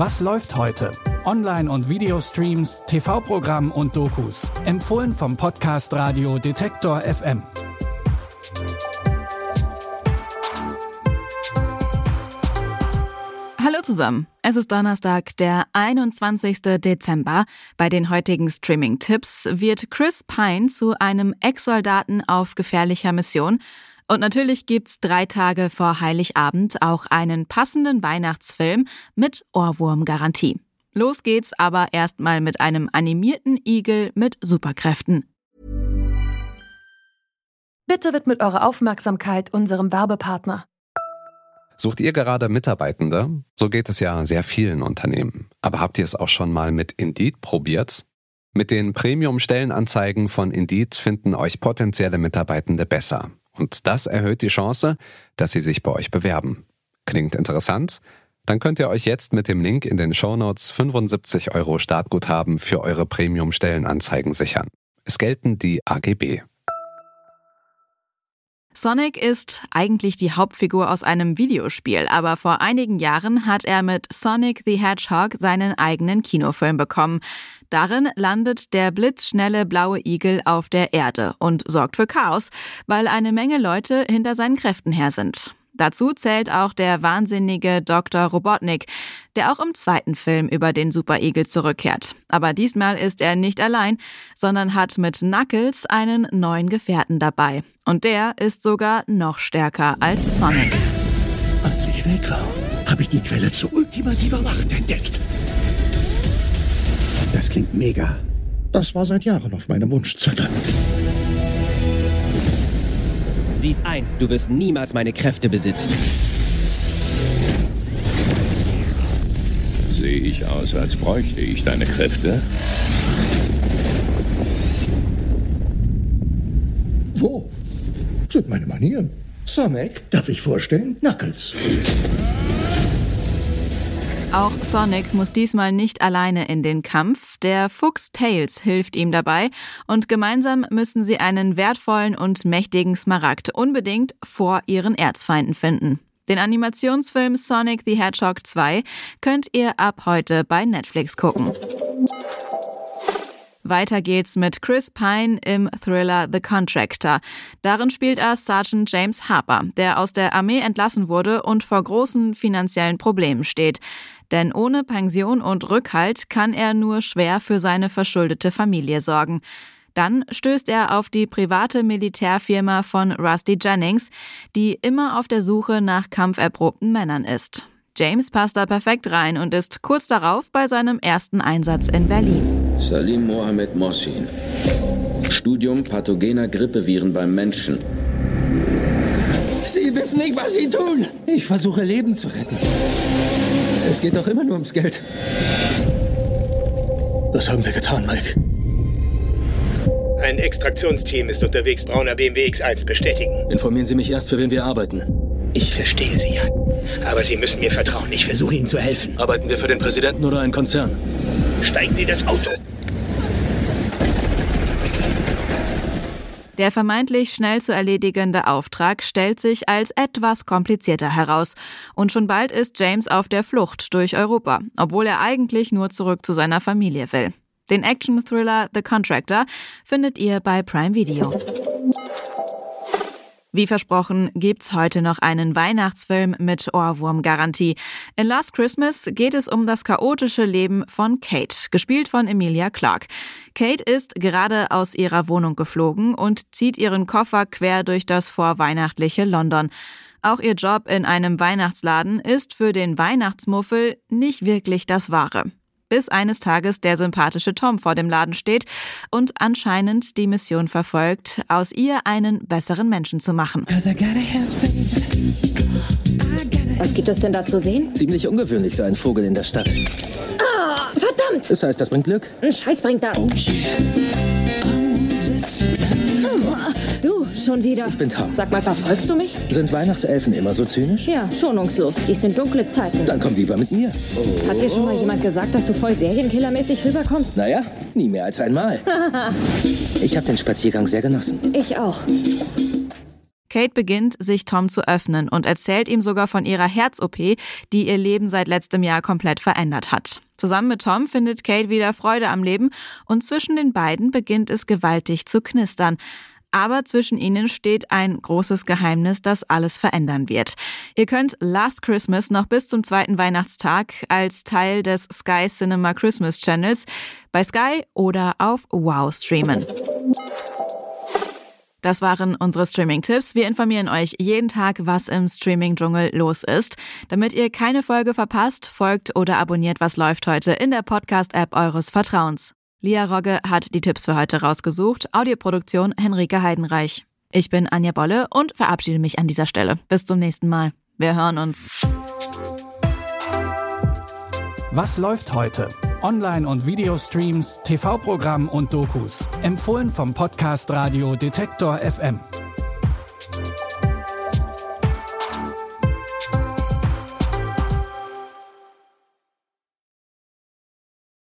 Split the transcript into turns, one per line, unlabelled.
Was läuft heute? Online- und Videostreams, TV-Programm und Dokus. Empfohlen vom Podcast Radio Detektor FM.
Hallo zusammen. Es ist Donnerstag, der 21. Dezember. Bei den heutigen Streaming-Tipps wird Chris Pine zu einem Ex-Soldaten auf gefährlicher Mission. Und natürlich gibt's drei Tage vor Heiligabend auch einen passenden Weihnachtsfilm mit Ohrwurmgarantie. Los geht's aber erstmal mit einem animierten Igel mit Superkräften.
Bitte widmet eure Aufmerksamkeit unserem Werbepartner.
Sucht ihr gerade Mitarbeitende? So geht es ja sehr vielen Unternehmen. Aber habt ihr es auch schon mal mit Indeed probiert? Mit den Premium-Stellenanzeigen von Indeed finden euch potenzielle Mitarbeitende besser. Und das erhöht die Chance, dass sie sich bei euch bewerben. Klingt interessant? Dann könnt ihr euch jetzt mit dem Link in den Shownotes 75 Euro Startguthaben für eure Premium-Stellenanzeigen sichern. Es gelten die AGB.
Sonic ist eigentlich die Hauptfigur aus einem Videospiel, aber vor einigen Jahren hat er mit Sonic the Hedgehog seinen eigenen Kinofilm bekommen. Darin landet der blitzschnelle blaue Igel auf der Erde und sorgt für Chaos, weil eine Menge Leute hinter seinen Kräften her sind. Dazu zählt auch der wahnsinnige Dr. Robotnik, der auch im zweiten Film über den Superigel zurückkehrt. Aber diesmal ist er nicht allein, sondern hat mit Knuckles einen neuen Gefährten dabei. Und der ist sogar noch stärker als Sonic.
Als ich weg war, habe ich die Quelle zu ultimativer Macht entdeckt. Das klingt mega. Das war seit Jahren auf meinem Wunschzettel.
Sieh's ein, du wirst niemals meine Kräfte besitzen.
Sehe ich aus, als bräuchte ich deine Kräfte?
Wo sind meine Manieren? Sonic, darf ich vorstellen? Knuckles.
Auch Sonic muss diesmal nicht alleine in den Kampf. Der Fuchs Tails hilft ihm dabei und gemeinsam müssen sie einen wertvollen und mächtigen Smaragd unbedingt vor ihren Erzfeinden finden. Den Animationsfilm Sonic the Hedgehog 2 könnt ihr ab heute bei Netflix gucken. Weiter geht's mit Chris Pine im Thriller The Contractor. Darin spielt er Sergeant James Harper, der aus der Armee entlassen wurde und vor großen finanziellen Problemen steht. Denn ohne Pension und Rückhalt kann er nur schwer für seine verschuldete Familie sorgen. Dann stößt er auf die private Militärfirma von Rusty Jennings, die immer auf der Suche nach kampferprobten Männern ist. James passt da perfekt rein und ist kurz darauf bei seinem ersten Einsatz in Berlin.
Salim Mohamed Mossin. Studium pathogener Grippeviren beim Menschen.
Sie wissen nicht, was Sie tun. Ich versuche Leben zu retten. Es geht doch immer nur ums Geld. Was haben wir getan, Mike?
Ein Extraktionsteam ist unterwegs, brauner BMW X1 bestätigen.
Informieren Sie mich erst, für wen wir arbeiten.
Ich verstehe Sie ja. Aber Sie müssen mir vertrauen. Ich versuche Ihnen zu helfen.
Arbeiten wir für den Präsidenten oder einen Konzern?
Steigen Sie das Auto.
Der vermeintlich schnell zu erledigende Auftrag stellt sich als etwas komplizierter heraus. Und schon bald ist James auf der Flucht durch Europa, obwohl er eigentlich nur zurück zu seiner Familie will. Den Action-Thriller The Contractor findet ihr bei Prime Video. Wie versprochen gibt's heute noch einen Weihnachtsfilm mit Ohrwurmgarantie. In Last Christmas geht es um das chaotische Leben von Kate, gespielt von Emilia Clarke. Kate ist gerade aus ihrer Wohnung geflogen und zieht ihren Koffer quer durch das vorweihnachtliche London. Auch ihr Job in einem Weihnachtsladen ist für den Weihnachtsmuffel nicht wirklich das Wahre bis eines Tages der sympathische Tom vor dem Laden steht und anscheinend die Mission verfolgt, aus ihr einen besseren Menschen zu machen.
Was gibt es denn da zu sehen?
Ziemlich ungewöhnlich, so ein Vogel in der Stadt.
Ah, verdammt!
Das heißt, das bringt Glück?
Ein Scheiß bringt das. Oh, du, schon wieder.
Ich bin Tom.
Sag mal, verfolgst du mich?
Sind Weihnachtselfen immer so zynisch?
Ja, schonungslos. Dies sind dunkle Zeiten.
Dann komm lieber mit mir.
Hat dir schon mal jemand gesagt, dass du voll Serienkillermäßig rüberkommst?
Naja, nie mehr als einmal. ich habe den Spaziergang sehr genossen.
Ich auch.
Kate beginnt, sich Tom zu öffnen und erzählt ihm sogar von ihrer Herz-OP, die ihr Leben seit letztem Jahr komplett verändert hat. Zusammen mit Tom findet Kate wieder Freude am Leben und zwischen den beiden beginnt es gewaltig zu knistern. Aber zwischen ihnen steht ein großes Geheimnis, das alles verändern wird. Ihr könnt Last Christmas noch bis zum zweiten Weihnachtstag als Teil des Sky Cinema Christmas Channels bei Sky oder auf Wow streamen. Das waren unsere Streaming-Tipps. Wir informieren euch jeden Tag, was im Streaming-Dschungel los ist. Damit ihr keine Folge verpasst, folgt oder abonniert Was läuft heute in der Podcast-App eures Vertrauens. Lia Rogge hat die Tipps für heute rausgesucht. Audioproduktion Henrike Heidenreich. Ich bin Anja Bolle und verabschiede mich an dieser Stelle. Bis zum nächsten Mal. Wir hören uns.
Was läuft heute? Online- und Videostreams, TV-Programm und Dokus. Empfohlen vom Podcast Radio Detektor FM.